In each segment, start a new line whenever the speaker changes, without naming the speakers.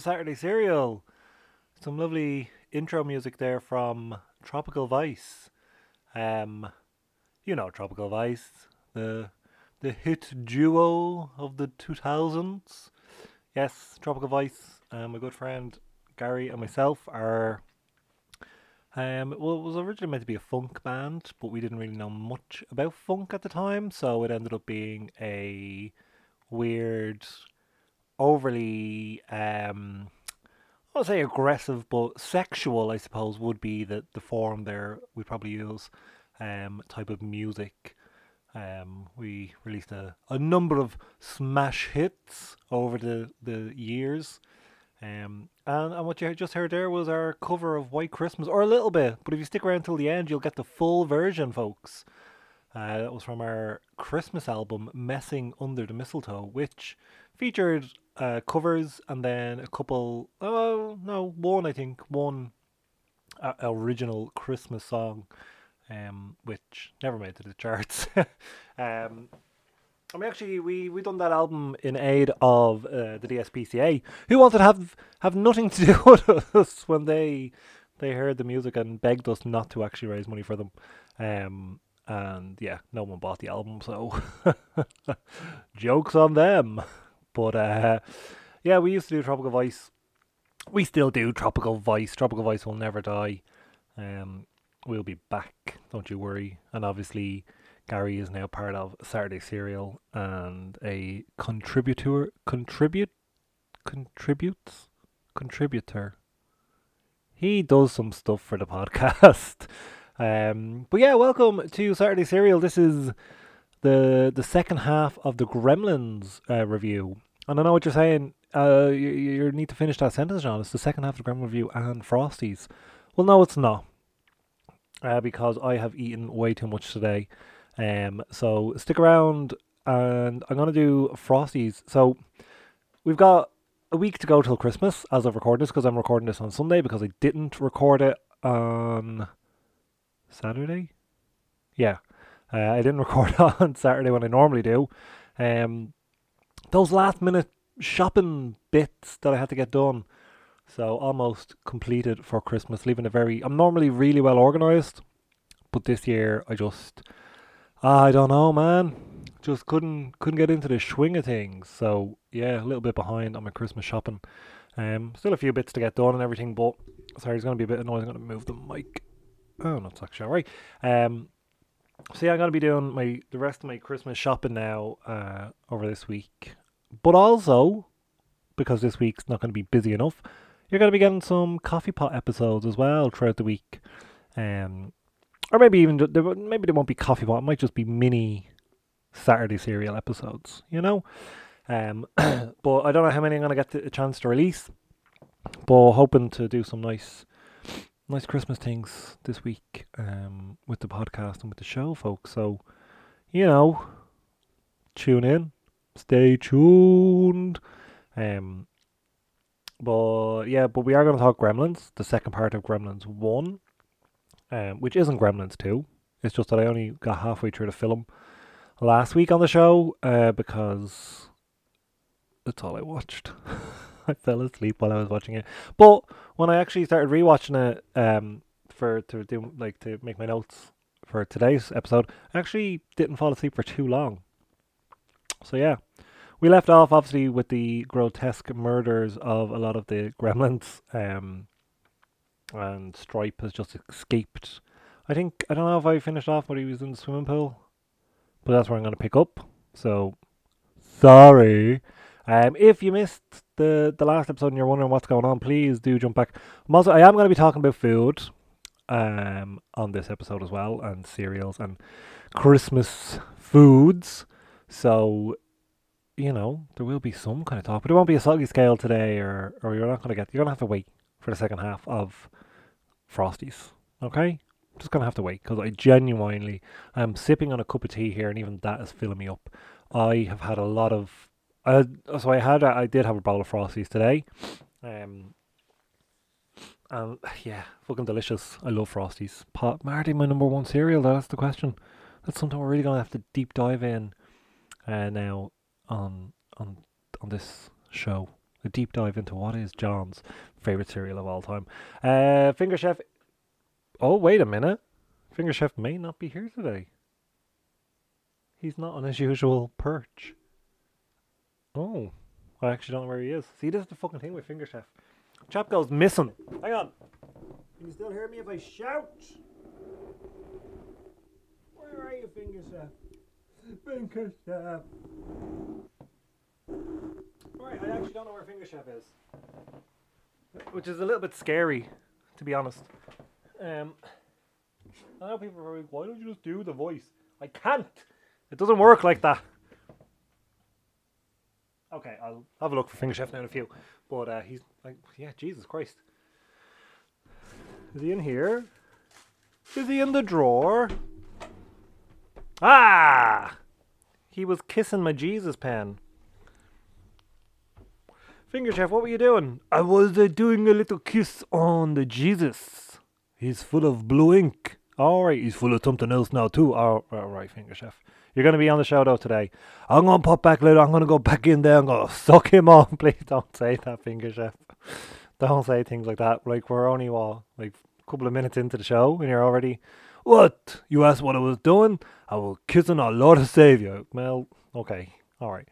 Saturday Serial. Some lovely intro music there from Tropical Vice. Um, you know Tropical Vice, the the hit duo of the two thousands. Yes, Tropical Vice. Um, my good friend Gary and myself are. Um, well, it was originally meant to be a funk band, but we didn't really know much about funk at the time, so it ended up being a weird, overly um I would say aggressive but sexual I suppose would be the, the form there we'd probably use um type of music. Um we released a, a number of smash hits over the, the years. Um and, and what you just heard there was our cover of White Christmas or a little bit, but if you stick around till the end you'll get the full version folks. Uh, that was from our Christmas album, Messing Under the Mistletoe, which featured uh, covers and then a couple, oh, no, one, I think, one uh, original Christmas song, um, which never made it to the charts. um, I mean, actually, we we done that album in aid of uh, the DSPCA, who wanted to have have nothing to do with us when they they heard the music and begged us not to actually raise money for them. Um, and yeah, no one bought the album, so jokes on them. But uh, yeah, we used to do Tropical Vice. We still do Tropical Vice. Tropical Vice will never die. Um, we'll be back, don't you worry. And obviously, Gary is now part of Saturday Serial and a contributor, contribute, contributes, contributor. He does some stuff for the podcast. Um, but yeah, welcome to Saturday Serial. This is the the second half of the Gremlins uh, review. And I know what you're saying. Uh, you, you need to finish that sentence, John. It's the second half of the Gremlin review and Frosties. Well, no, it's not. Uh, because I have eaten way too much today. Um, so stick around, and I'm gonna do Frosties. So we've got a week to go till Christmas as of recording this because I'm recording this on Sunday because I didn't record it on Saturday. Yeah, uh, I didn't record on Saturday when I normally do. Um, those last minute shopping bits that I had to get done, so almost completed for Christmas. Leaving a very, I'm normally really well organized, but this year I just, I don't know, man. Just couldn't couldn't get into the swing of things. So yeah, a little bit behind on my Christmas shopping. Um, still a few bits to get done and everything, but sorry, it's gonna be a bit annoying. I'm gonna move the mic. Oh, no, it's actually alright. Um, so yeah, I'm gonna be doing my the rest of my Christmas shopping now uh, over this week, but also because this week's not gonna be busy enough, you're gonna be getting some coffee pot episodes as well throughout the week, um, or maybe even maybe there won't be coffee pot. It might just be mini Saturday serial episodes, you know. Um, but I don't know how many I'm gonna get to, a chance to release, but hoping to do some nice nice Christmas things this week um, with the podcast and with the show, folks. So, you know, tune in, stay tuned. Um, but yeah, but we are going to talk Gremlins, the second part of Gremlins One, um, which isn't Gremlins Two. It's just that I only got halfway through the film last week on the show uh, because that's all I watched. I fell asleep while I was watching it. But when I actually started rewatching it, um, for to do like to make my notes for today's episode, I actually didn't fall asleep for too long. So yeah, we left off obviously with the grotesque murders of a lot of the gremlins. Um, and Stripe has just escaped. I think I don't know if I finished off when he was in the swimming pool, but that's where I'm going to pick up. So sorry. Um, if you missed the the last episode and you're wondering what's going on, please do jump back. I'm also I am going to be talking about food um on this episode as well and cereals and Christmas foods. So you know there will be some kind of talk, but it won't be a soggy scale today, or or you're not going to get you're going to have to wait for the second half of Frosties. Okay, just gonna have to wait because I genuinely am sipping on a cup of tea here, and even that is filling me up. I have had a lot of. Uh, so I had I did have a bowl of frosties today, um, and yeah, fucking delicious. I love frosties. Pot Marty, my number one cereal. That's the question. That's something we're really gonna have to deep dive in, uh, now on on on this show. A deep dive into what is John's favorite cereal of all time. Uh, Finger Chef. Oh wait a minute, Finger Chef may not be here today. He's not on his usual perch. Oh, I actually don't know where he is. See, this is the fucking thing with Finger Chef. Chap goes missing. Hang on. Can you still hear me if I shout? Where are you, Finger Chef? Finger Chef. Right, I actually don't know where Finger Chef is. Which is a little bit scary, to be honest. Um, I know people are like, why don't you just do the voice? I can't. It doesn't work like that. Okay, I'll have a look for Finger Chef now in a few. But uh, he's like, yeah, Jesus Christ. Is he in here? Is he in the drawer? Ah! He was kissing my Jesus pen. Finger Chef, what were you doing? I was uh, doing a little kiss on the Jesus. He's full of blue ink. All right, he's full of something else now too. All all right, Finger Chef. You're going to be on the show though today. I'm going to pop back later. I'm going to go back in there. I'm going to suck him off. Please don't say that, Finger Chef. Don't say things like that. Like we're only what, like a couple of minutes into the show, and you're already. What? You asked what I was doing? I was kissing our Lord and Savior. Well, okay, all right.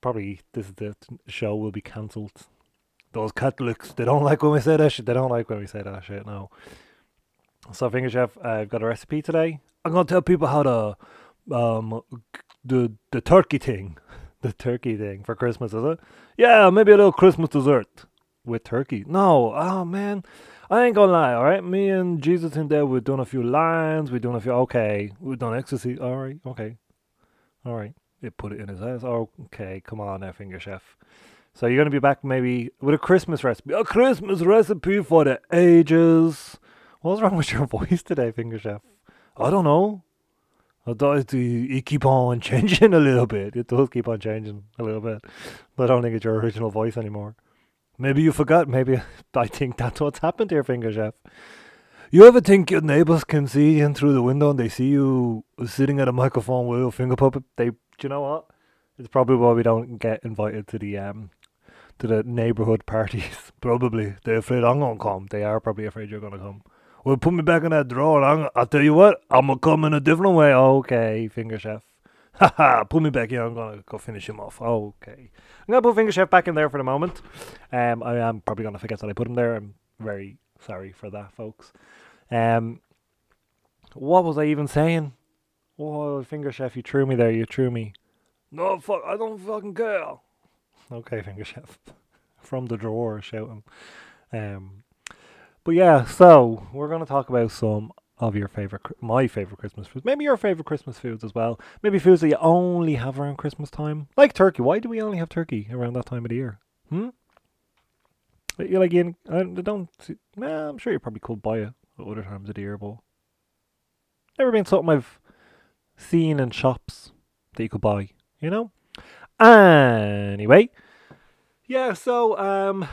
Probably this is the show will be cancelled. Those Catholics, they don't like when we say that shit. They don't like when we say that shit. No. So, Finger Chef, I've got a recipe today. I'm gonna tell people how to um the the turkey thing, the turkey thing for Christmas, is it? Yeah, maybe a little Christmas dessert with turkey. No, oh man, I ain't gonna lie. All right, me and Jesus in there, we've done a few lines. We've done a few. Okay, we've done ecstasy. All right, okay, all right. It put it in his ass. Okay, come on now, Finger Chef. So you're gonna be back maybe with a Christmas recipe, a Christmas recipe for the ages. What's wrong with your voice today, Finger Chef? I don't know. I thought it, it keep on changing a little bit. It does keep on changing a little bit. But I don't think it's your original voice anymore. Maybe you forgot. Maybe I think that's what's happened here, Finger Chef. You ever think your neighbors can see in through the window and they see you sitting at a microphone with a finger puppet? They, do you know what? It's probably why we don't get invited to the um to the neighborhood parties. probably they're afraid I'm gonna come. They are probably afraid you're gonna come. Well, put me back in that drawer. I'm, I'll tell you what, I'm gonna come in a different way. Okay, Finger Chef. Haha, put me back in. I'm gonna go finish him off. Okay, I'm gonna put Finger Chef back in there for the moment. Um, I am probably gonna forget that I put him there. I'm very sorry for that, folks. Um, what was I even saying? Oh, Finger Chef, you threw me there. You threw me. No, fuck, I don't fucking care. Okay, Finger Chef. From the drawer, shouting. Um, but yeah, so we're going to talk about some of your favorite, my favorite Christmas foods. Maybe your favorite Christmas foods as well. Maybe foods that you only have around Christmas time, like turkey. Why do we only have turkey around that time of the year? Hmm. You're like you? I don't. Nah, I'm sure you probably could buy it at other times of the year, but never been something I've seen in shops that you could buy. You know. Anyway, yeah. So um.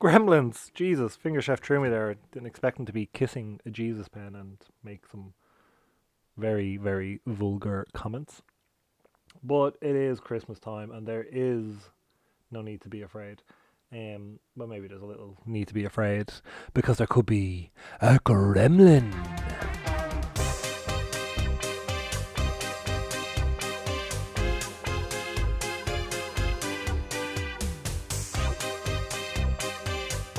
Gremlins, Jesus, finger chef threw me there. Didn't expect him to be kissing a Jesus pen and make some very, very vulgar comments. But it is Christmas time, and there is no need to be afraid. Um, but maybe there's a little need to be afraid because there could be a gremlin.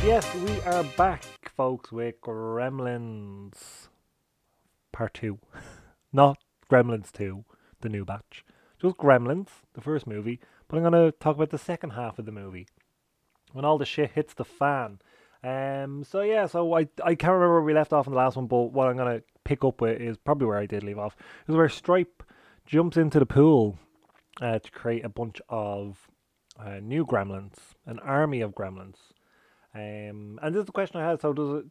Yes, we are back, folks, with Gremlins Part 2. Not Gremlins 2, the new batch. Just Gremlins, the first movie. But I'm going to talk about the second half of the movie. When all the shit hits the fan. Um, so yeah, so I, I can't remember where we left off in the last one, but what I'm going to pick up with is probably where I did leave off. Is where Stripe jumps into the pool uh, to create a bunch of uh, new gremlins, an army of gremlins. Um, and this is the question I had. So does it,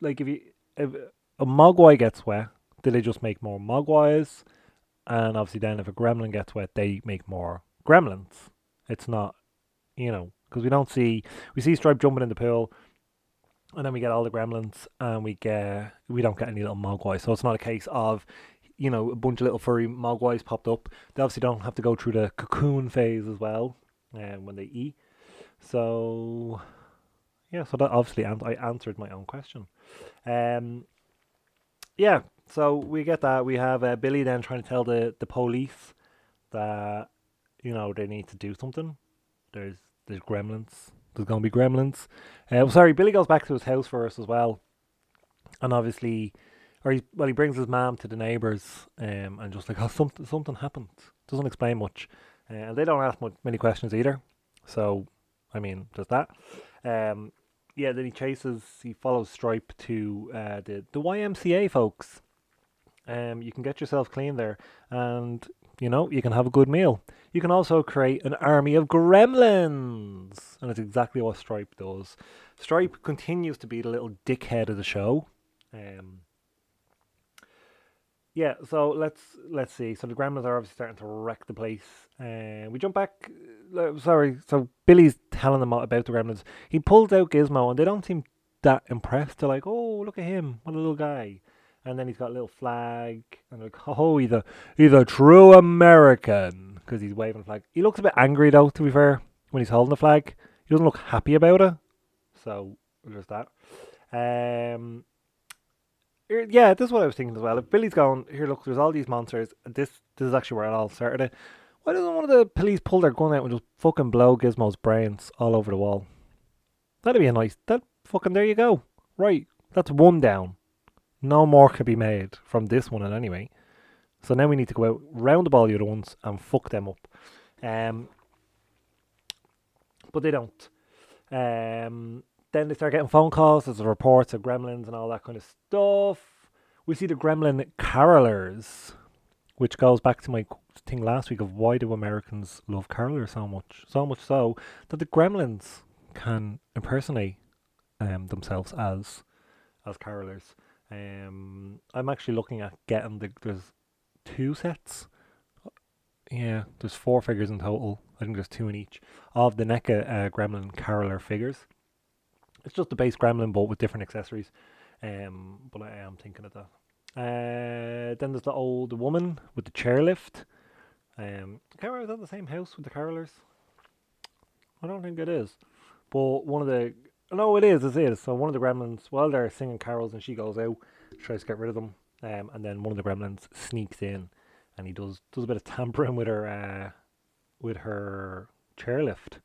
like, if you if a mogwai gets wet, do they just make more mogwais? And obviously, then if a gremlin gets wet, they make more gremlins. It's not, you know, because we don't see we see Stripe jumping in the pool, and then we get all the gremlins, and we get we don't get any little mogwai. So it's not a case of, you know, a bunch of little furry mogwais popped up. They obviously don't have to go through the cocoon phase as well, um, when they eat. So, yeah, so that obviously an- I answered my own question. Um, yeah, so we get that. We have uh, Billy then trying to tell the, the police that, you know, they need to do something. There's there's gremlins. There's going to be gremlins. Uh, sorry, Billy goes back to his house first as well. And obviously, or he, well, he brings his mom to the neighbours um, and just like, oh, something, something happened. Doesn't explain much. Uh, and they don't ask much, many questions either. So, I mean, there's that. Um, yeah, then he chases, he follows Stripe to uh, the, the YMCA folks. Um, you can get yourself clean there and, you know, you can have a good meal. You can also create an army of gremlins. And it's exactly what Stripe does. Stripe continues to be the little dickhead of the show. Um, yeah, so let's let's see. So the gremlins are obviously starting to wreck the place. And uh, we jump back. Uh, sorry, so Billy's telling them about the gremlins. He pulls out Gizmo, and they don't seem that impressed. They're like, "Oh, look at him! What a little guy!" And then he's got a little flag, and they're like, "Oh, he's a he's a true American," because he's waving a flag. He looks a bit angry though. To be fair, when he's holding the flag, he doesn't look happy about it. So there's that. Um, yeah, this is what I was thinking as well. If Billy's going here, look, there's all these monsters. This this is actually where it all started. Why doesn't one of the police pull their gun out and just fucking blow Gizmo's brains all over the wall? That'd be a nice. That fucking there you go. Right, that's one down. No more could be made from this one, in anyway. So now we need to go out round the ball the other ones and fuck them up. Um, but they don't. Um, then they start getting phone calls. There's reports of gremlins and all that kind of stuff. We see the gremlin carolers, which goes back to my thing last week of why do Americans love carolers so much? So much so that the gremlins can impersonate um, themselves as as carolers. Um, I'm actually looking at getting the there's two sets. Yeah, there's four figures in total. I think there's two in each of the NECA uh, Gremlin Caroler figures. It's just the base Gremlin, but with different accessories. Um, but I am thinking of that. Uh, then there's the old woman with the chairlift. Um, can't remember is that the same house with the carolers. I don't think it is, but one of the no, it is. It is. So one of the gremlins, while they're singing carols, and she goes out, tries to get rid of them, um, and then one of the gremlins sneaks in, and he does does a bit of tampering with her, uh, with her chairlift.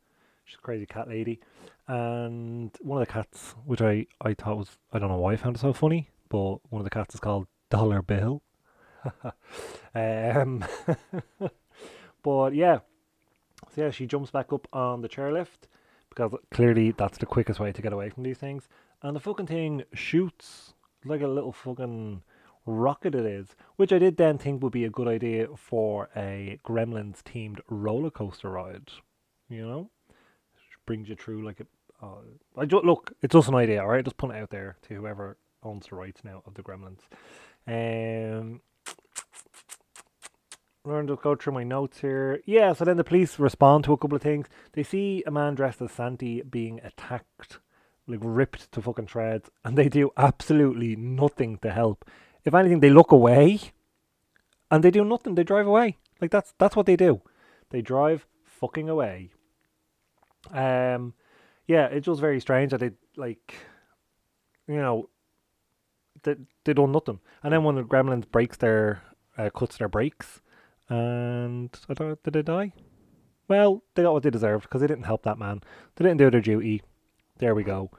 She's a crazy cat lady, and one of the cats, which I I thought was I don't know why I found it so funny, but one of the cats is called Dollar Bill. um, but yeah, so yeah, she jumps back up on the chairlift because clearly that's the quickest way to get away from these things. And the fucking thing shoots like a little fucking rocket it is, which I did then think would be a good idea for a Gremlins themed roller coaster ride. You know, brings you through like a. Uh, I just look, it's just an idea, all right. Just put it out there to whoever owns the rights now of the Gremlins. Um, Learn to go through my notes here. Yeah, so then the police respond to a couple of things. They see a man dressed as Santi being attacked, like ripped to fucking shreds, and they do absolutely nothing to help. If anything, they look away, and they do nothing. They drive away. Like that's that's what they do. They drive fucking away. Um, yeah, it's just very strange that they like, you know, they they do nothing, and then when the gremlins breaks their uh, cuts their brakes and I don't did they die? Well, they got what they deserved because they didn't help that man. They didn't do their duty. There we go.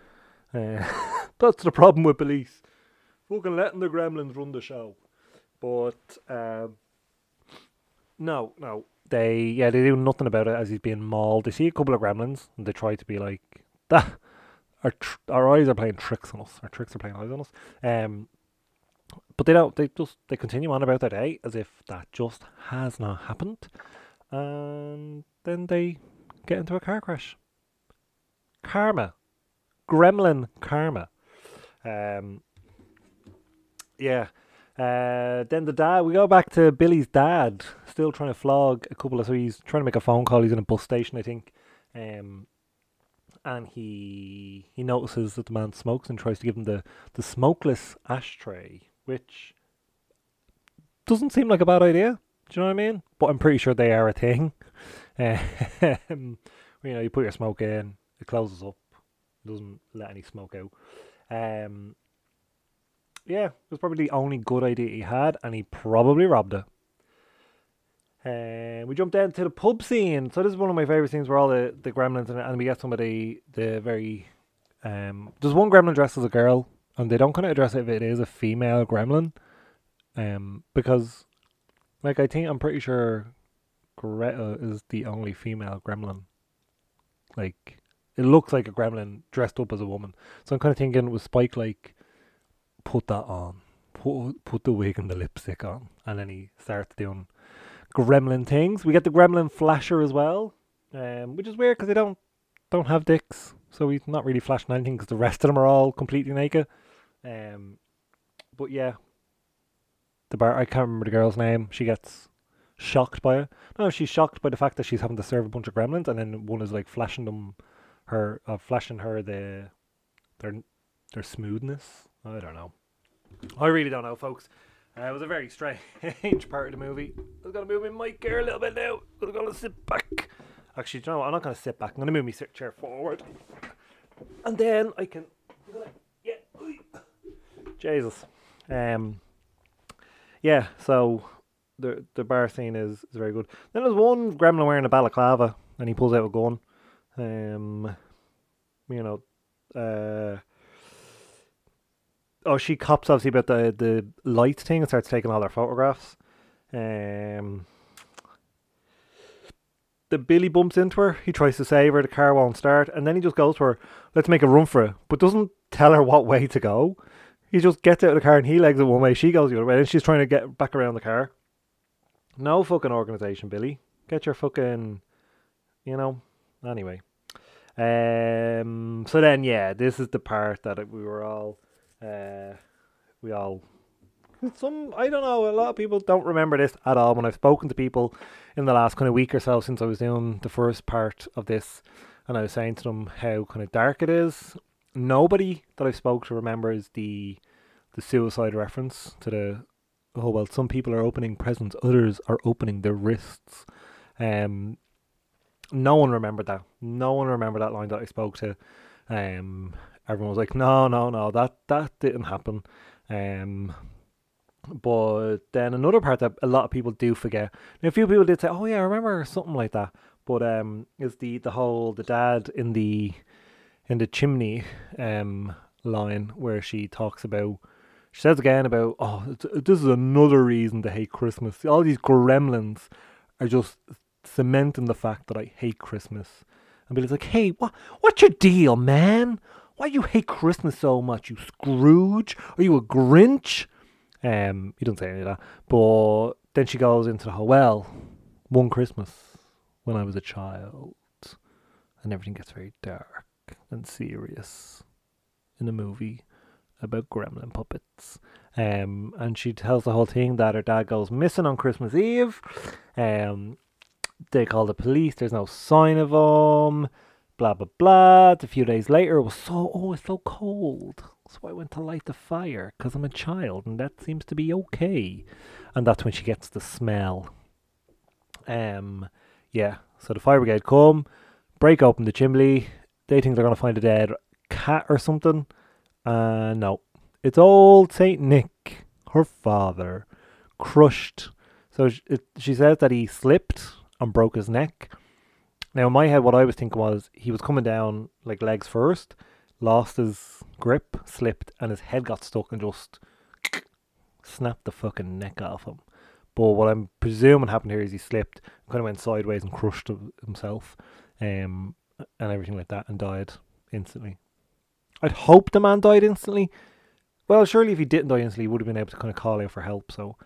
Uh, that's the problem with police. Fucking letting the gremlins run the show. But um, no, no, they yeah they do nothing about it as he's being mauled. They see a couple of gremlins and they try to be like that. Our tr- our eyes are playing tricks on us. Our tricks are playing eyes on us. Um, but they don't. They just they continue on about their day as if that just has not happened, and then they get into a car crash. Karma, Gremlin karma. Um, yeah. Uh, then the dad, we go back to Billy's dad, still trying to flog a couple of. So he's trying to make a phone call. He's in a bus station, I think, um, and he he notices that the man smokes and tries to give him the the smokeless ashtray, which doesn't seem like a bad idea. Do you know what I mean? But I'm pretty sure they are a thing. Um, you know, you put your smoke in, it closes up, doesn't let any smoke out. Um, yeah, it was probably the only good idea he had, and he probably robbed it. And we jump down to the pub scene. So this is one of my favorite scenes where all the, the gremlins in it, and we get some of the the very um. There's one gremlin dressed as a girl, and they don't kind of address it if it is a female gremlin, um, because like I think I'm pretty sure Greta is the only female gremlin. Like it looks like a gremlin dressed up as a woman. So I'm kind of thinking was Spike like put that on, put put the wig and the lipstick on, and then he starts doing gremlin things. We get the gremlin flasher as well, um, which is weird because they don't don't have dicks, so he's not really flashing anything because the rest of them are all completely naked. Um, but yeah, the bar I can't remember the girl's name. She gets shocked by it. No, she's shocked by the fact that she's having to serve a bunch of gremlins, and then one is like flashing them her uh, flashing her the their their smoothness. I don't know. I really don't know, folks. Uh, it was a very strange part of the movie. I was gonna move my mic here a little bit now. I was gonna sit back. Actually, you know what? I'm not gonna sit back. I'm gonna move my chair forward, and then I can. Yeah. Jesus. Um. Yeah. So the the bar scene is, is very good. Then there's one gremlin wearing a balaclava, and he pulls out a gun. Um, you know, uh, oh, she cops obviously about the the light thing and starts taking all their photographs. Um, the Billy bumps into her. He tries to save her. The car won't start, and then he just goes for. Let's make a run for it, but doesn't tell her what way to go. He just gets out of the car and he legs it one way. She goes the other way, and she's trying to get back around the car. No fucking organization, Billy. Get your fucking, you know. Anyway, um. So then, yeah, this is the part that we were all, uh, we all. Some I don't know. A lot of people don't remember this at all. When I've spoken to people in the last kind of week or so since I was doing the first part of this, and I was saying to them how kind of dark it is. Nobody that I've spoke to remembers the the suicide reference to the oh well some people are opening presents others are opening their wrists um no one remembered that no one remembered that line that i spoke to um everyone was like no no no that that didn't happen um but then another part that a lot of people do forget now, a few people did say oh yeah i remember something like that but um is the the whole the dad in the in the chimney um line where she talks about she says again about, oh, this is another reason to hate Christmas. All these gremlins are just cementing the fact that I hate Christmas. And Billy's like, hey, what, what's your deal, man? Why do you hate Christmas so much? You Scrooge? Are you a Grinch? Um, he doesn't say any of that. But then she goes into the whole, well, one Christmas when I was a child. And everything gets very dark and serious in a movie about gremlin puppets. Um, and she tells the whole thing that her dad goes missing on Christmas Eve. Um, they call the police. There's no sign of him. Blah blah blah. A few days later, it was so oh, it's so cold. So I went to light the fire because I'm a child, and that seems to be okay. And that's when she gets the smell. Um, yeah. So the fire brigade come, break open the chimney. They think they're gonna find a dead cat or something. Uh, no. It's old Saint Nick, her father, crushed. So it, she says that he slipped and broke his neck. Now, in my head, what I was thinking was he was coming down like legs first, lost his grip, slipped, and his head got stuck and just snapped the fucking neck off him. But what I'm presuming happened here is he slipped, kind of went sideways and crushed himself, um, and everything like that, and died instantly. I'd hope the man died instantly. Well, surely if he didn't die instantly, he would have been able to kind of call out for help. So,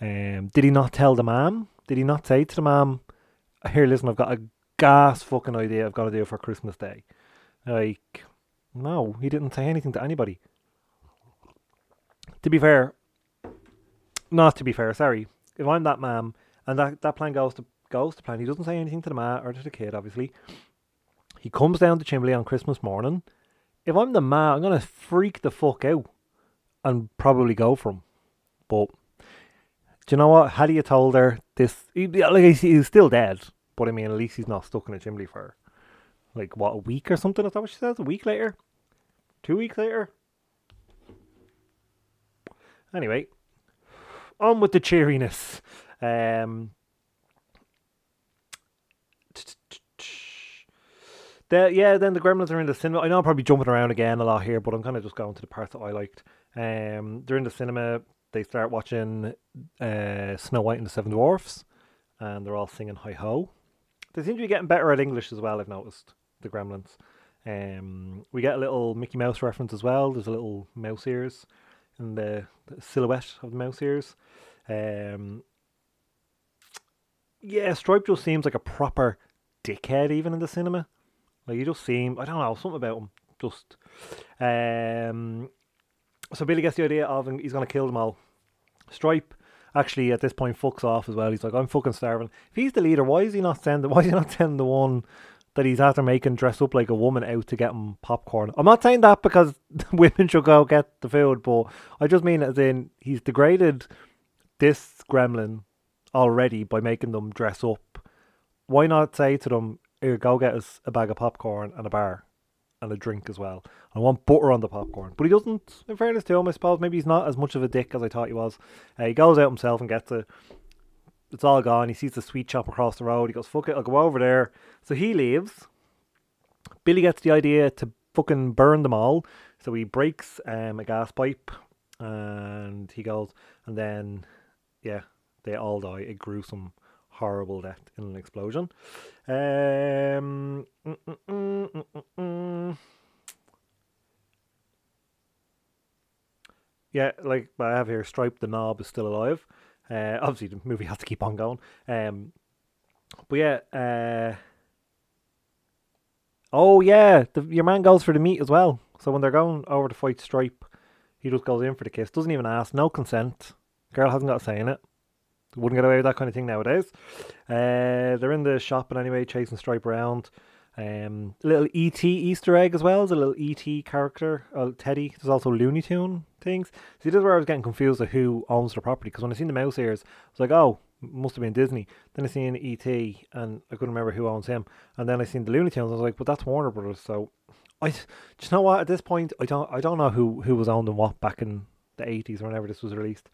um, did he not tell the man? Did he not say to the man, "Here, listen, I've got a gas fucking idea. I've got to do for Christmas Day." Like, no, he didn't say anything to anybody. To be fair, not to be fair, sorry. If I'm that man and that, that plan goes to goes to plan, he doesn't say anything to the ma or to the kid, obviously. He comes down to Chimbley on Christmas morning. If I'm the ma, I'm gonna freak the fuck out and probably go for him. But do you know what? Had he told her this, he, like he's, he's still dead. But I mean, at least he's not stuck in a chimney for like what a week or something. Is that what she says? A week later, two weeks later. Anyway, on with the cheeriness. Um, the, yeah, then the Gremlins are in the cinema. I know I'm probably jumping around again a lot here, but I'm kind of just going to the parts that I liked. Um, they're in the cinema. They start watching uh, Snow White and the Seven Dwarfs, and they're all singing "Hi Ho." They seem to be getting better at English as well. I've noticed the Gremlins. Um, we get a little Mickey Mouse reference as well. There's a little mouse ears in the, the silhouette of the mouse ears. Um, yeah, Stripe just seems like a proper dickhead even in the cinema. Like he just seems, I don't know, something about him. Just, um, so Billy gets the idea of he's gonna kill them all. Stripe actually at this point fucks off as well. He's like, I'm fucking starving. If he's the leader, why is he not sending? Why is he not sending the one that he's after making dress up like a woman out to get him popcorn? I'm not saying that because women should go get the food, but I just mean as in he's degraded this gremlin already by making them dress up. Why not say to them, Here, go get us a bag of popcorn and a bar and a drink as well. I want butter on the popcorn. But he doesn't, in fairness to him, I suppose. Maybe he's not as much of a dick as I thought he was. Uh, he goes out himself and gets it. It's all gone. He sees the sweet shop across the road. He goes, fuck it, I'll go over there. So he leaves. Billy gets the idea to fucking burn them all. So he breaks um, a gas pipe and he goes, and then, yeah, they all die a gruesome, horrible death in an explosion. Um, mm, mm, mm, yeah, like I have here, Stripe the Knob is still alive. Uh, obviously, the movie has to keep on going. Um, but yeah, uh, oh yeah, the, your man goes for the meat as well. So when they're going over to fight Stripe, he just goes in for the kiss. Doesn't even ask, no consent. Girl hasn't got a say in it. Wouldn't get away with that kind of thing nowadays. Uh, they're in the shop, but anyway, chasing Stripe around. Um, a little ET Easter egg as well. There's a little ET character, uh, Teddy. There's also Looney Tune things. See, this is where I was getting confused of who owns the property. Because when I seen the mouse ears, I was like, oh, must have been Disney. Then I seen ET, and I couldn't remember who owns him. And then I seen the Looney Tunes. I was like, but that's Warner Brothers. So, I, do you know what? At this point, I don't, I don't know who who was owned and what back in the 80s, or whenever this was released.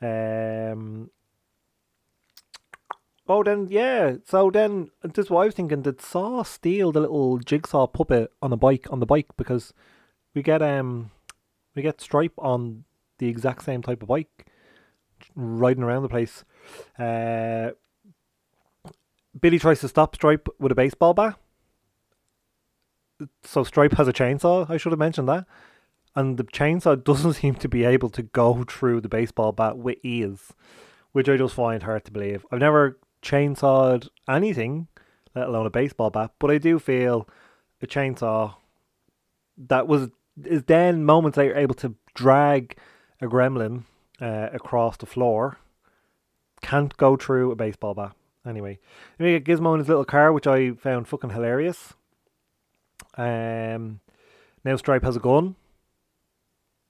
Um, Oh, then yeah. So then this is what I was thinking. Did Saw steal the little jigsaw puppet on the bike on the bike because we get um we get Stripe on the exact same type of bike riding around the place. Uh, Billy tries to stop Stripe with a baseball bat. So Stripe has a chainsaw. I should have mentioned that. And the chainsaw doesn't seem to be able to go through the baseball bat with ease, which I just find hard to believe. I've never chainsawed anything, let alone a baseball bat. But I do feel a chainsaw that was is then moments later able to drag a gremlin uh, across the floor. Can't go through a baseball bat. Anyway, we get Gizmo in his little car, which I found fucking hilarious. Um, now Stripe has a gun.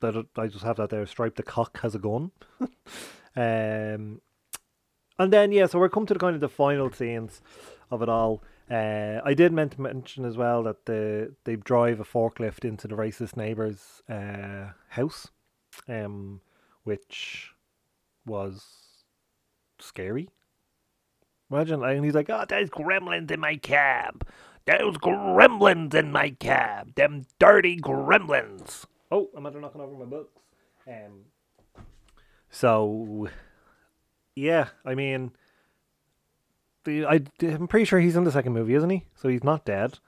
That I just have that there. Stripe the cock has a gun. um, and then yeah, so we're come to the kind of the final scenes of it all. Uh, I did meant to mention as well that the they drive a forklift into the racist neighbor's uh, house, um, which was scary. Imagine, and he's like, "Oh, there's gremlins in my cab. There's gremlins in my cab. Them dirty gremlins." Oh, I'm after knocking over my books. Um, so yeah, I mean, the I, I'm pretty sure he's in the second movie, isn't he? So he's not dead.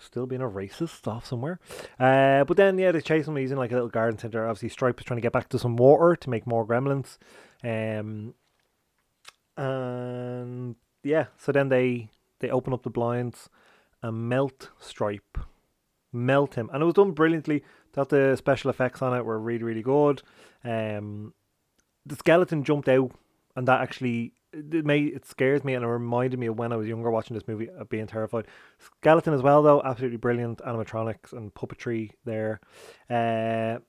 Still being a racist off somewhere. Uh, but then, yeah, they chase him. He's in like a little garden center. Obviously, Stripe is trying to get back to some water to make more gremlins. Um, and yeah, so then they they open up the blinds and melt Stripe, melt him, and it was done brilliantly. Thought the special effects on it were really really good. Um, the skeleton jumped out, and that actually it it scares me, and it reminded me of when I was younger watching this movie, of being terrified. Skeleton as well, though, absolutely brilliant animatronics and puppetry there. Uh,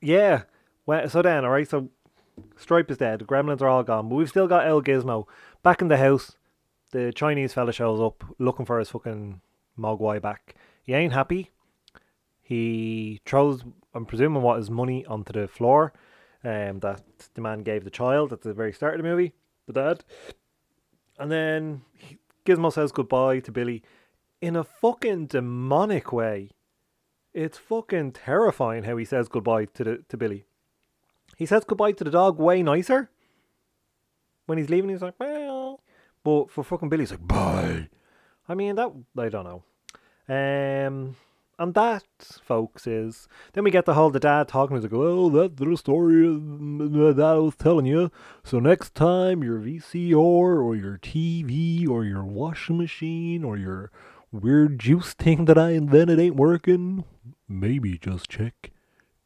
yeah, well, so then, all right, so Stripe is dead. The gremlins are all gone, but we've still got El Gizmo back in the house. The Chinese fella shows up looking for his fucking Mogwai back. He ain't happy. He throws, I'm presuming, what is money onto the floor um, that the man gave the child at the very start of the movie, the dad. And then Gizmo says goodbye to Billy in a fucking demonic way. It's fucking terrifying how he says goodbye to the to Billy. He says goodbye to the dog way nicer. When he's leaving, he's like, well. But for fucking Billy, he's like, bye. I mean, that, I don't know. Um, and that, folks, is. Then we get the whole, the dad talking, he's like, well, that little story that I was telling you. So next time your VCR or your TV or your washing machine or your weird juice thing that I invented ain't working, maybe just check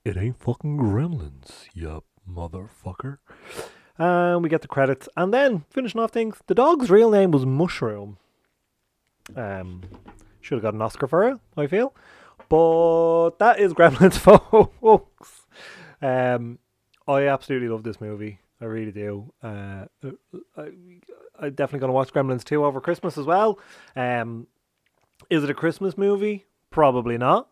it ain't fucking gremlins, you motherfucker. And we get the credits. And then, finishing off things, the dog's real name was Mushroom. Um, should have got an Oscar for it, I feel. But that is Gremlins, folks. Um, I absolutely love this movie. I really do. Uh, I, I'm definitely going to watch Gremlins 2 over Christmas as well. Um, is it a Christmas movie? Probably not.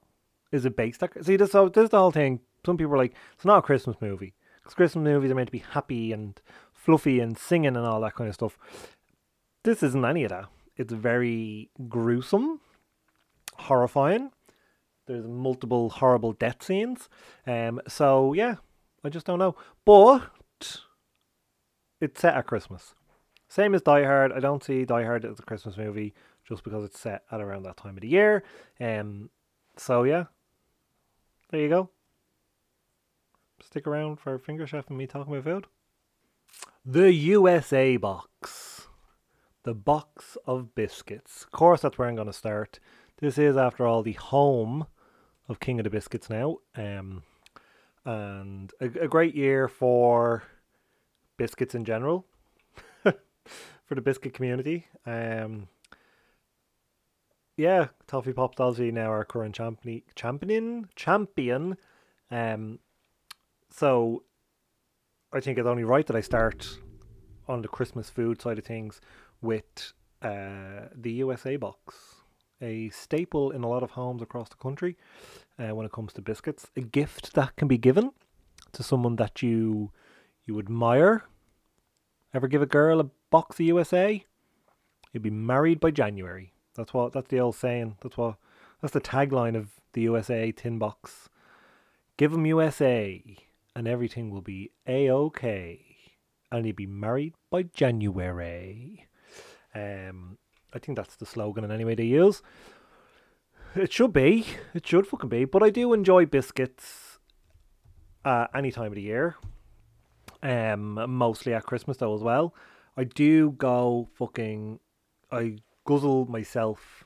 Is it based on? See, this, this is the whole thing. Some people are like, it's not a Christmas movie. Because Christmas movies are meant to be happy and fluffy and singing and all that kind of stuff. This isn't any of that. It's very gruesome, horrifying. There's multiple horrible death scenes. Um, so yeah, I just don't know. But it's set at Christmas. Same as Die Hard. I don't see Die Hard as a Christmas movie just because it's set at around that time of the year. Um, so yeah, there you go. Stick around for Finger Chef and me talking about food. The USA box. The box of biscuits. Of course, that's where I'm going to start. This is, after all, the home of King of the Biscuits now. Um, and a, a great year for biscuits in general, for the biscuit community. Um, yeah, Toffee Pop obviously now our current champion, champion, champion. Um, so I think it's only right that I start on the Christmas food side of things with uh, the USA box, a staple in a lot of homes across the country uh, when it comes to biscuits. A gift that can be given to someone that you you admire. Ever give a girl a box of USA? You'll be married by January. That's what that's the old saying. That's what that's the tagline of the USA tin box. Give them USA and everything will be a okay, and you'll be married by January. Um, I think that's the slogan in any way they use. It should be. It should fucking be. But I do enjoy biscuits uh, any time of the year. Um, mostly at Christmas though as well. I do go fucking. I guzzle myself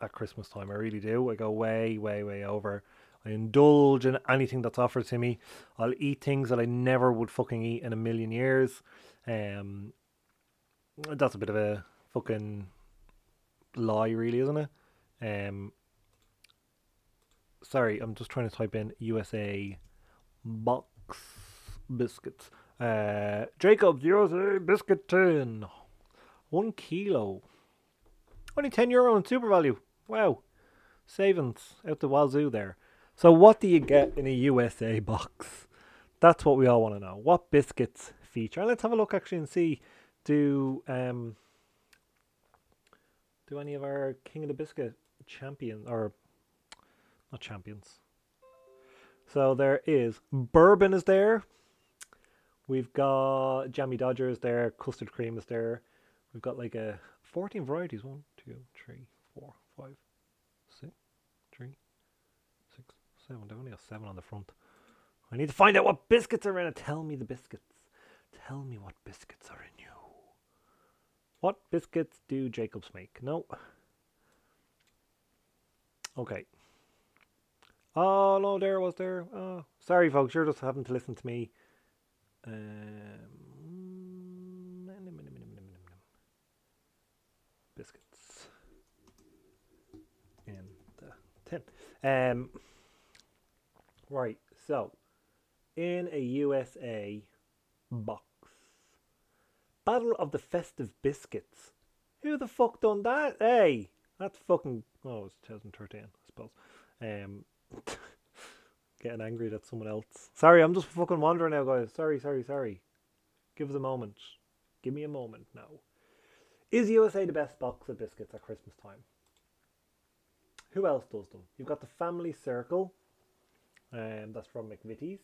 at Christmas time. I really do. I go way, way, way over. I indulge in anything that's offered to me. I'll eat things that I never would fucking eat in a million years. Um, that's a bit of a fucking lie, really, isn't it? Um, sorry, I'm just trying to type in USA box biscuits. Uh, Jacob's USA biscuit tin, one kilo, only ten euro in SuperValu. Wow, savings out the wazoo there. So, what do you get in a USA box? That's what we all want to know. What biscuits feature? And let's have a look actually and see do um do any of our King of the Biscuit champions or not champions. So there is bourbon is there. We've got jammy dodgers there, custard cream is there. We've got like a 14 varieties. One, two, three, four, five, six, three, six, seven. They only have seven on the front. I need to find out what biscuits are in it. Tell me the biscuits. Tell me what biscuits are in. What biscuits do Jacobs make? No. Okay. Oh no, there was there. Oh, sorry, folks. You're just having to listen to me. Um, biscuits in the tin. Um, right. So, in a USA box, Battle of the Festive Biscuits. Who the fuck done that? Hey, that's fucking. Oh, it was 2013, I suppose. Um, getting angry that someone else. Sorry, I'm just fucking wandering now, guys. Sorry, sorry, sorry. Give us a moment. Give me a moment now. Is USA the best box of biscuits at Christmas time? Who else does them? You've got the Family Circle. Um, that's from McVitie's.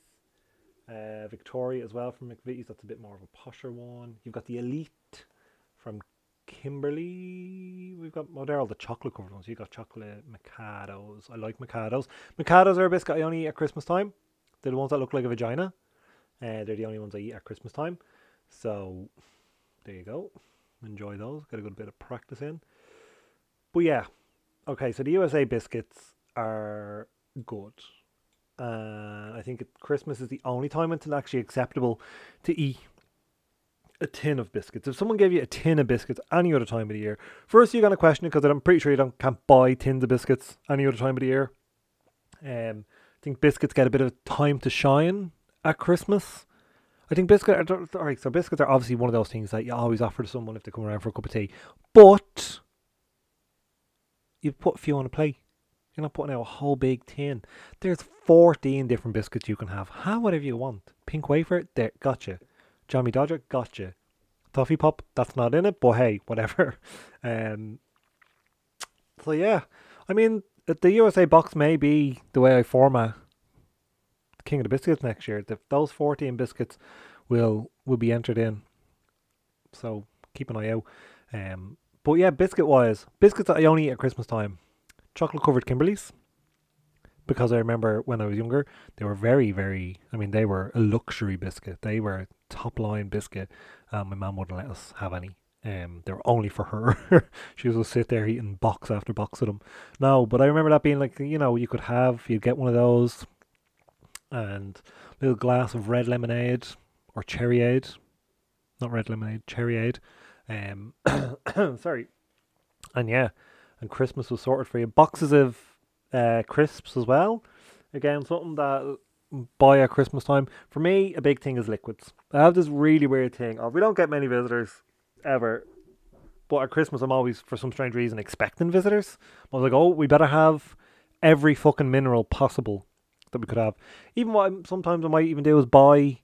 Uh, Victoria as well from McVitie's. That's a bit more of a posher one. You've got the Elite from Kimberley. We've got well, they're all the chocolate covered ones. You've got chocolate Mikados. I like Mikados. Mikados are a biscuit I only eat at Christmas time. They're the ones that look like a vagina. Uh, they're the only ones I eat at Christmas time. So there you go. Enjoy those. Got a good bit of practice in. But yeah, okay. So the USA biscuits are good. Uh, I think Christmas is the only time it's actually acceptable to eat a tin of biscuits. If someone gave you a tin of biscuits any other time of the year, first you're gonna question it because I'm pretty sure you don't can't buy tins of biscuits any other time of the year. Um, I think biscuits get a bit of time to shine at Christmas. I think biscuits are all right. So biscuits are obviously one of those things that you always offer to someone if they come around for a cup of tea, but you put a few on a plate. You're not putting out a whole big tin. There's 14 different biscuits you can have. Have whatever you want. Pink wafer, there, gotcha. Johnny Dodger, gotcha. Toffee Pop, that's not in it, but hey, whatever. Um, so yeah, I mean, the USA box may be the way I format King of the Biscuits next year. The, those 14 biscuits will will be entered in. So keep an eye out. Um, but yeah, biscuit wise, biscuits that I only eat at Christmas time chocolate covered Kimberleys because I remember when I was younger, they were very, very. I mean, they were a luxury biscuit. They were top line biscuit. Um, my mum wouldn't let us have any. Um, they were only for her. she just sit there eating box after box of them. No, but I remember that being like you know you could have you'd get one of those, and a little glass of red lemonade or cherryade, not red lemonade, cherryade. Um, sorry, and yeah, and Christmas was sorted for you. Boxes of uh, crisps as well. Again, something that buy at Christmas time. For me, a big thing is liquids. I have this really weird thing of we don't get many visitors ever, but at Christmas I'm always, for some strange reason, expecting visitors. I was like, oh, we better have every fucking mineral possible that we could have. Even what I'm, sometimes I might even do is buy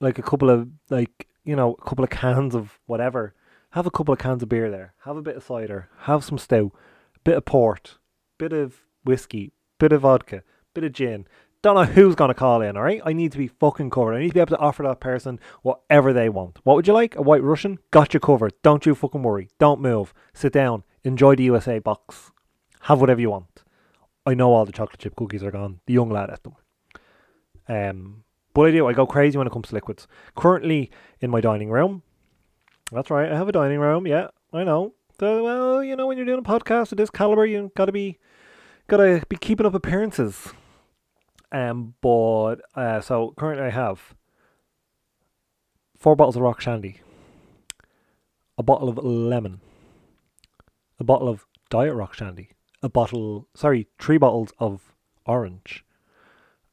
like a couple of like you know a couple of cans of whatever. Have a couple of cans of beer there. Have a bit of cider. Have some stout. Bit of port. Bit of whiskey. Bit of vodka. Bit of gin. Don't know who's gonna call in. All right. I need to be fucking covered. I need to be able to offer that person whatever they want. What would you like? A white Russian? Got you covered. Don't you fucking worry. Don't move. Sit down. Enjoy the USA box. Have whatever you want. I know all the chocolate chip cookies are gone. The young lad at them. Um, but I do. I go crazy when it comes to liquids. Currently in my dining room. That's right. I have a dining room. Yeah, I know. So, well, you know, when you're doing a podcast of this caliber, you gotta be, gotta be keeping up appearances. Um, but uh, so currently I have four bottles of rock shandy, a bottle of lemon, a bottle of diet rock shandy, a bottle, sorry, three bottles of orange.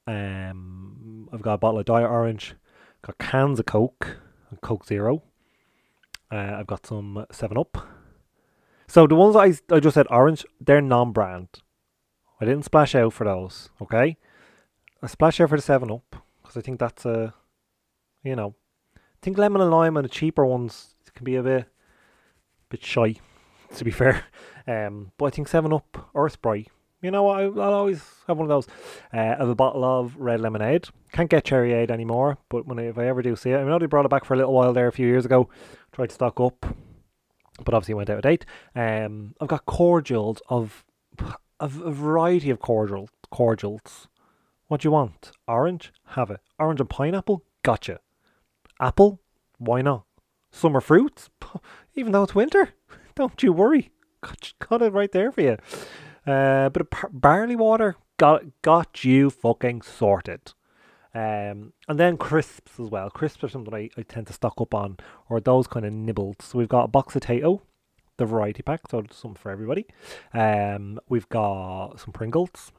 Um, I've got a bottle of diet orange, got cans of Coke, and Coke Zero. Uh, I've got some Seven Up. So the ones I I just said orange, they're non-brand. I didn't splash out for those. Okay, I splash out for the Seven Up because I think that's a, you know, I think lemon and lime and the cheaper ones can be a bit, bit shy. To be fair, um, but I think Seven Up or Sprite. You know what? I, I'll always have one of those. Uh, I have a bottle of red lemonade. Can't get cherryade anymore, but when I, if I ever do see it, I know they brought it back for a little while there a few years ago. Tried to stock up, but obviously went out of date. Um, I've got cordials of a, variety of cordial cordials. What do you want? Orange? Have it. Orange and pineapple? Gotcha. Apple? Why not? Summer fruits? Even though it's winter? Don't you worry. Got, got it right there for you. Uh, bit of par- barley water? got got you fucking sorted. Um, and then crisps as well. Crisps are something I, I tend to stock up on, or those kind of nibbles. So we've got a box of Tayto, the variety pack, so something for everybody. Um, we've got some Pringles.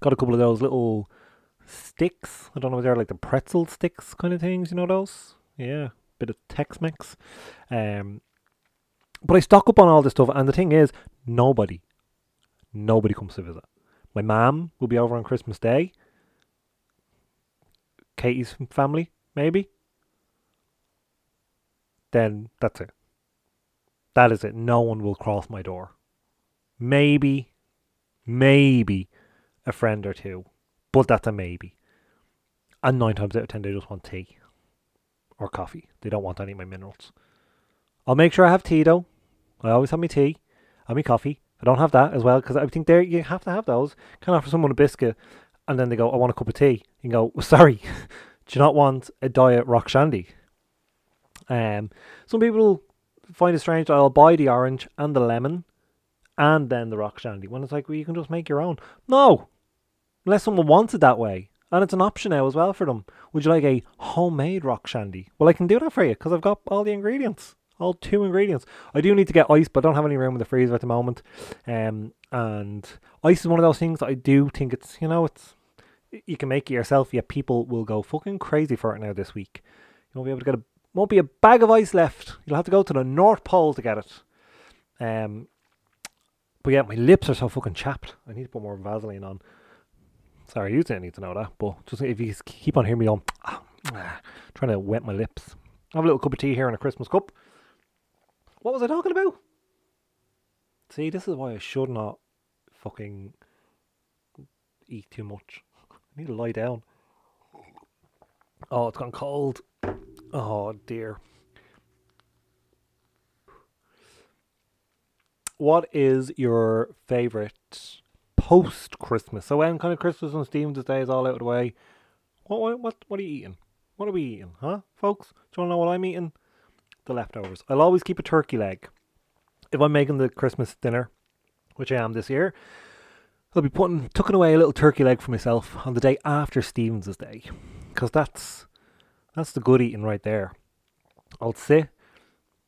Got a couple of those little sticks. I don't know if they're like the pretzel sticks kind of things. You know those? Yeah, bit of Tex-Mex. Um, but I stock up on all this stuff, and the thing is, nobody, nobody comes to visit. My mom will be over on Christmas Day. Katie's family, maybe. Then that's it. That is it. No one will cross my door. Maybe, maybe a friend or two, but that's a maybe. And nine times out of ten, they just want tea or coffee. They don't want any of my minerals. I'll make sure I have tea though. I always have my tea and my coffee. I don't have that as well because I think there you have to have those. Can offer someone a biscuit and then they go, "I want a cup of tea." You go, "Sorry, do you not want a diet rock shandy?" Um, some people find it strange that I'll buy the orange and the lemon and then the rock shandy when it's like, well, you can just make your own. No, unless someone wants it that way. And it's an option now as well for them. Would you like a homemade rock shandy? Well, I can do that for you because I've got all the ingredients, all two ingredients. I do need to get ice, but I don't have any room in the freezer at the moment. Um, and ice is one of those things I do think it's, you know, it's you can make it yourself. Yet people will go fucking crazy for it now this week. You won't be able to get a won't be a bag of ice left. You'll have to go to the North Pole to get it. Um, but yeah, my lips are so fucking chapped. I need to put more Vaseline on. Sorry, you didn't need to know that, but just if you keep on hearing me on, ah, ah, trying to wet my lips. I have a little cup of tea here in a Christmas cup. What was I talking about? See, this is why I should not fucking eat too much. I need to lie down. Oh, it's gone cold. Oh dear. What is your favourite post Christmas? So when kind of Christmas and Stephen's Day is all out of the way, what what, what are you eating? What are we eating, huh, folks? Do you want to know what I'm eating? The leftovers. I'll always keep a turkey leg. If I'm making the Christmas dinner, which I am this year, I'll be putting tucking away a little turkey leg for myself on the day after Stephen's Day, because that's that's the good eating right there. I'll sit,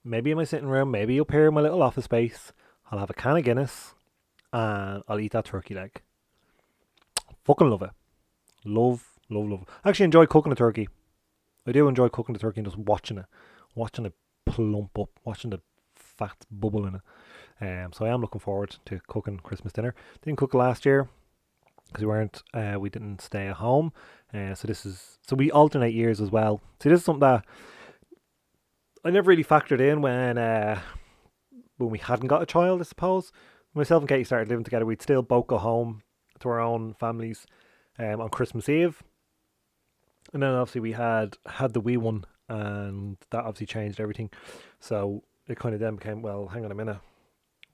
maybe in my sitting room, maybe up here in my little office space. I'll have a can of Guinness, and I'll eat that turkey leg. Fucking love it. Love, love, love. I actually enjoy cooking a turkey. I do enjoy cooking the turkey and just watching it, watching it plump up, watching the fat bubble in it. Um, so I am looking forward to cooking Christmas dinner. Didn't cook last year because we weren't, uh, we didn't stay at home. Uh, so this is, so we alternate years as well. So this is something that I never really factored in when, uh, when we hadn't got a child. I suppose myself and Katie started living together. We'd still both go home to our own families um, on Christmas Eve, and then obviously we had had the wee one, and that obviously changed everything. So it kind of then became, well, hang on a minute,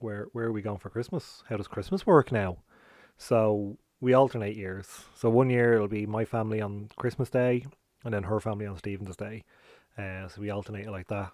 where where are we going for Christmas? How does Christmas work now? So we alternate years. So one year it'll be my family on Christmas Day, and then her family on Stephen's Day. Uh, so we alternate like that.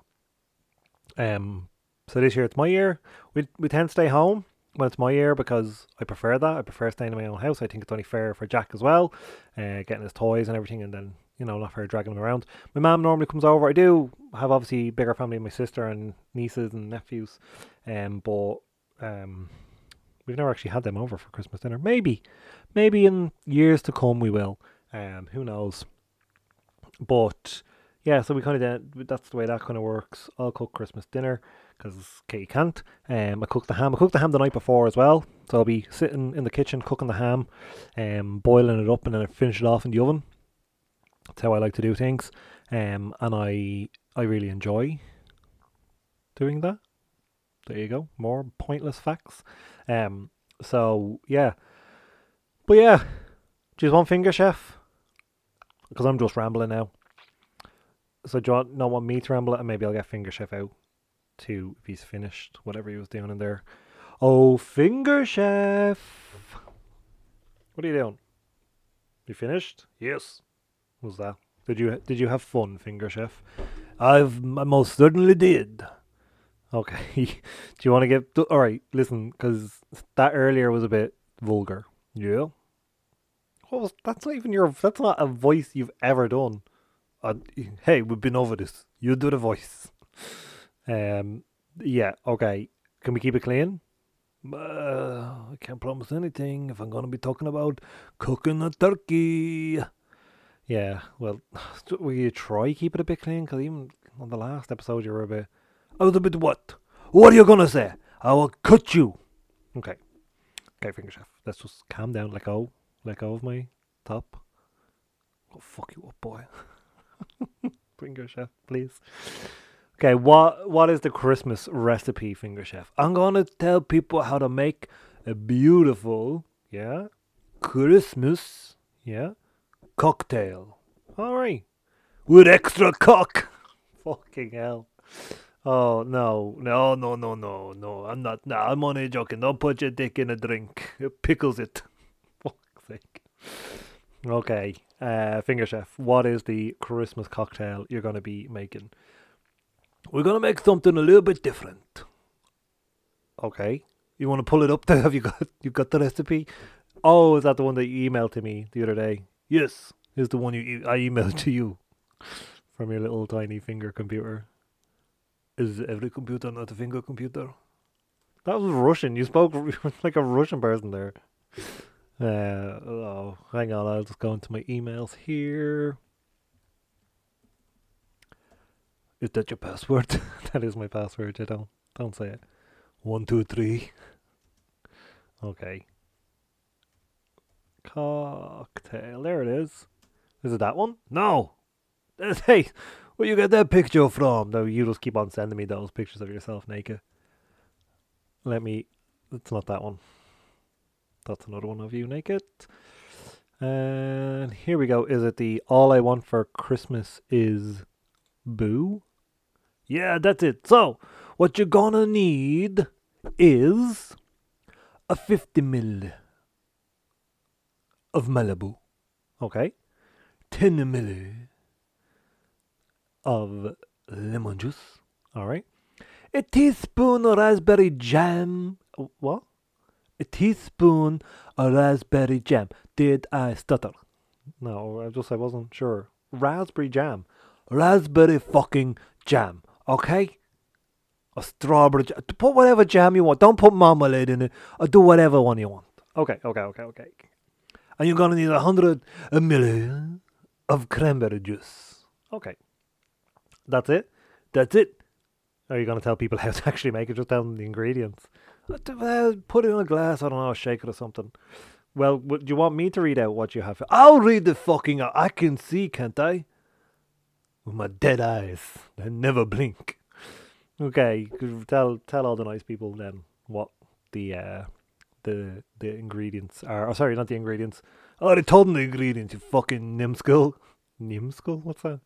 Um, so this year it's my year. We we tend to stay home when it's my year because I prefer that. I prefer staying in my own house. I think it's only fair for Jack as well, uh, getting his toys and everything, and then you know not fair dragging him around. My mum normally comes over. I do have obviously bigger family, my sister and nieces and nephews, um, but um, we've never actually had them over for Christmas dinner. Maybe, maybe in years to come we will. Um, who knows? But yeah, so we kind of that's the way that kind of works. I'll cook Christmas dinner because Katie can't. Um, I cooked the ham. I cooked the ham the night before as well, so I'll be sitting in the kitchen cooking the ham, um, boiling it up, and then I finish it off in the oven. That's how I like to do things, um, and I I really enjoy doing that. There you go. More pointless facts. Um. So yeah, but yeah, just one finger chef. Because I'm just rambling now. So do you want, not want me to ramble it, and maybe I'll get finger chef out too if he's finished whatever he was doing in there. Oh, finger chef. What are you doing? You finished? Yes. Was that? Did you did you have fun, finger chef? I've I most certainly did. Okay. Do you want to get all right? Listen, because that earlier was a bit vulgar. Yeah. What was that's not even your that's not a voice you've ever done. Uh, hey, we've been over this. You do the voice. Um, yeah, okay. Can we keep it clean? Uh, I can't promise anything if I'm going to be talking about cooking a turkey. Yeah, well, will you try keep it a bit clean? Because even on the last episode, you were a bit. Oh, a bit what? What are you to say? I will cut you. Okay. Okay, finger chef. Let's just calm down. Let go. Let go of my top. I'll fuck you up, boy. finger chef, please. Okay, what what is the Christmas recipe, finger chef? I'm gonna tell people how to make a beautiful, yeah, Christmas, yeah, cocktail. All right, with extra cock. Fucking hell. Oh no, no, no, no, no, no! I'm not. No, I'm only joking. Don't put your dick in a drink. It pickles it. Fuck's sake. Okay, uh, finger chef. What is the Christmas cocktail you're gonna be making? We're gonna make something a little bit different. Okay. You want to pull it up there? Have you got you got the recipe? Oh, is that the one that you emailed to me the other day? Yes, is the one you e- I emailed to you from your little tiny finger computer. Is every computer not a finger computer? That was Russian. You spoke like a Russian person there. Uh, oh, hang on. I'll just go into my emails here. Is that your password? that is my password. You don't don't say it. One two three. Okay. Cocktail. There it is. Is it that one? No. Hey, where you get that picture from? No, you just keep on sending me those pictures of yourself naked. Let me. It's not that one. That's another one of you naked. And here we go. Is it the All I Want for Christmas is Boo? Yeah, that's it. So, what you're gonna need is a 50 ml of Malibu. Okay? 10 ml of lemon juice. Alright? A teaspoon of raspberry jam. Oh, What? A teaspoon of raspberry jam. Did I stutter? No, I just I wasn't sure. Raspberry jam. Raspberry fucking jam. Okay? A strawberry jam. Put whatever jam you want. Don't put marmalade in it. Or do whatever one you want. Okay, okay, okay, okay. And you're gonna need a hundred ml of cranberry juice. Okay. That's it? That's it. Are you gonna tell people how to actually make it? Just tell them the ingredients. Put it in a glass. I don't know, shake it or something. Well, do you want me to read out what you have? I'll read the fucking. I can see, can't I? With my dead eyes that never blink. Okay, tell tell all the nice people then what the uh, the the ingredients are. Oh, sorry, not the ingredients. Oh, already told them the ingredients. You fucking nimskull. Nimskull? What's that?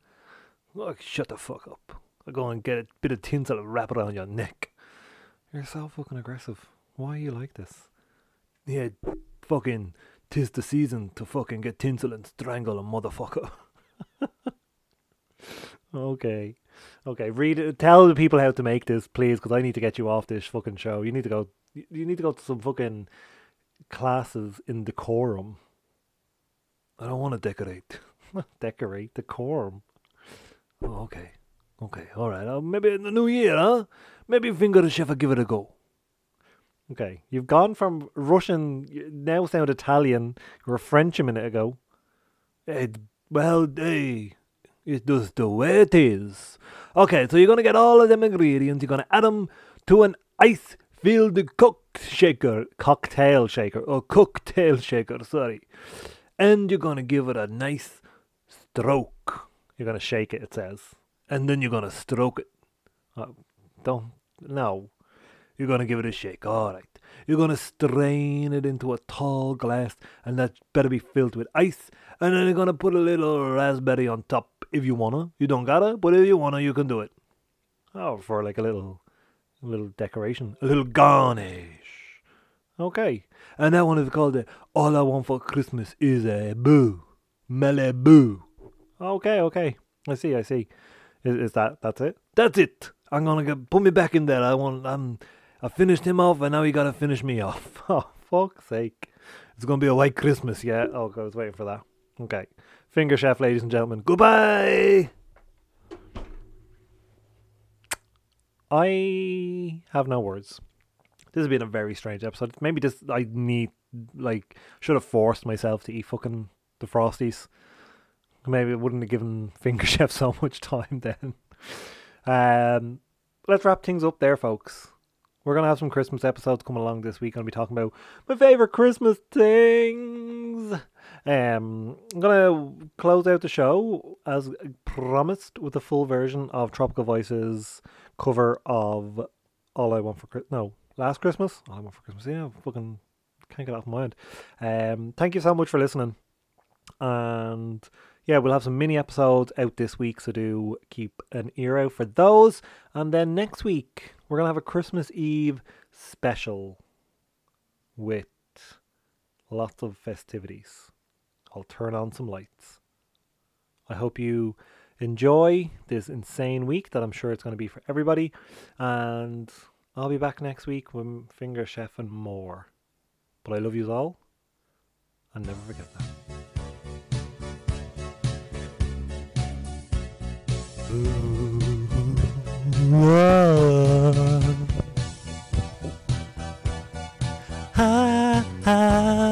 Oh, shut the fuck up. I'll go and get a bit of tinsel and wrap it around your neck. You're so fucking aggressive. Why are you like this? Yeah, fucking, tis the season to fucking get tinsel and strangle a motherfucker. okay. Okay, read it. Tell the people how to make this, please, because I need to get you off this fucking show. You need to go. You need to go to some fucking classes in decorum. I don't want to decorate. decorate decorum. Oh, okay. Okay, all right. Uh, maybe in the new year, huh? Maybe Finger Chef will give it a go. Okay, you've gone from Russian, you now sound Italian. You were French a minute ago. It, well, hey, it's just the way it is. Okay, so you're gonna get all of them ingredients. You're gonna add them to an ice-filled cook shaker, cocktail shaker, or cocktail shaker. Sorry, and you're gonna give it a nice stroke. You're gonna shake it. It says, and then you're gonna stroke it. Uh, don't no. You're gonna give it a shake. All right. You're gonna strain it into a tall glass, and that better be filled with ice. And then you're gonna put a little raspberry on top if you wanna. You don't gotta, but if you wanna, you can do it. Oh, for like a little, a little decoration, a little garnish. Okay. And that one is called the All I Want for Christmas is a Boo, Malibu. Okay, okay. I see, I see. Is, is that that's it? That's it. I'm gonna get, put me back in there. I want. I'm. I finished him off, and now he gotta finish me off. Oh fuck's sake! It's to be a white Christmas, yeah. Oh, I was waiting for that. Okay. Finger chef, ladies and gentlemen. Goodbye. I have no words. This has been a very strange episode. Maybe this I need like should have forced myself to eat fucking the frosties. Maybe it wouldn't have given Finger Chef so much time then. Um, let's wrap things up there, folks. We're gonna have some Christmas episodes coming along this week. I'm gonna be talking about my favorite Christmas things. Um, I'm gonna close out the show as promised with a full version of Tropical Voices cover of All I Want for Christmas. No, Last Christmas. All I Want for Christmas. Yeah, fucking can't get off my mind. Um, thank you so much for listening, and yeah, we'll have some mini episodes out this week, so do keep an ear out for those. And then next week, we're going to have a Christmas Eve special with lots of festivities. I'll turn on some lights. I hope you enjoy this insane week that I'm sure it's going to be for everybody. And I'll be back next week with Finger Chef and more. But I love you all, and never forget that.
Last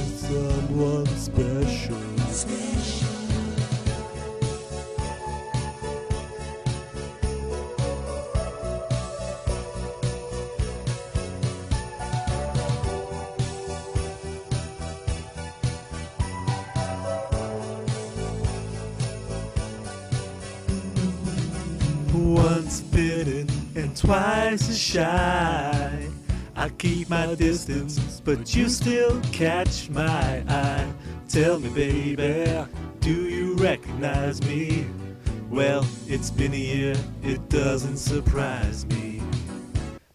someone special. Once bitten and twice as shy. I keep my distance, but you still catch my eye. Tell me, baby, do you recognize me? Well, it's been a year, it doesn't surprise me.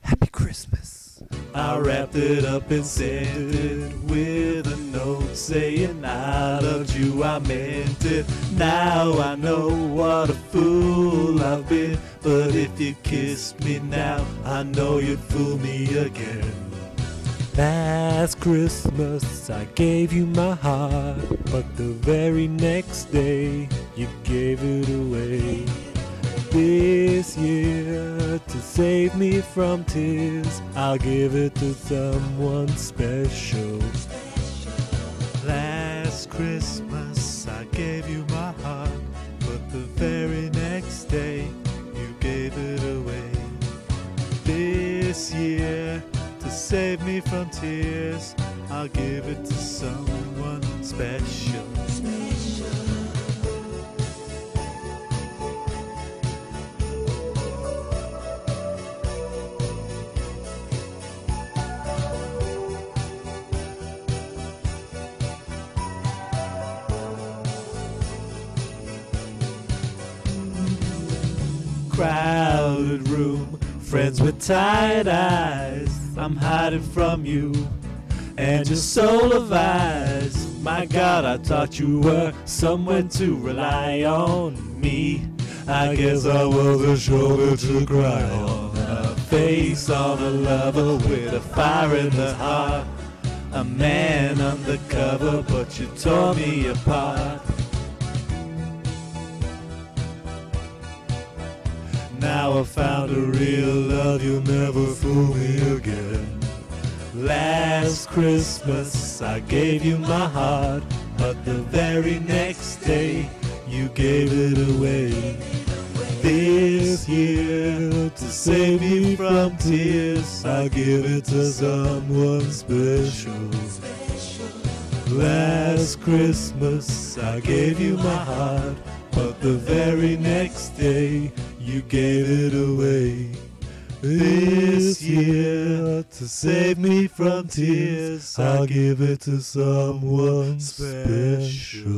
Happy Christmas. I wrapped it up and sent it with a note saying I loved you, I meant it. Now I know what a fool I've been, but if you kissed me now, I know you'd fool me again. Last Christmas I gave you my heart, but the very next day you gave it away. This year, to save me from tears, I'll give it to someone special. Last Christmas I gave you my heart, but the very next day away. This year, to save me from tears, I'll give it to someone special. Crowded room, friends with tired eyes. I'm hiding from you and your soul of eyes. My God, I thought you were someone to rely on me. I guess I was a shoulder to cry on, a face on a lover with a fire in the heart. A man undercover, but you tore me apart. I found a real love, you'll never fool me again. Last Christmas I gave you my heart, but the very next day you gave it away. This year, to save me from tears, I'll give it to someone special. Last Christmas I gave you my heart, but the very next day you gave it away. This year, to save me from tears, I'll give it to someone special.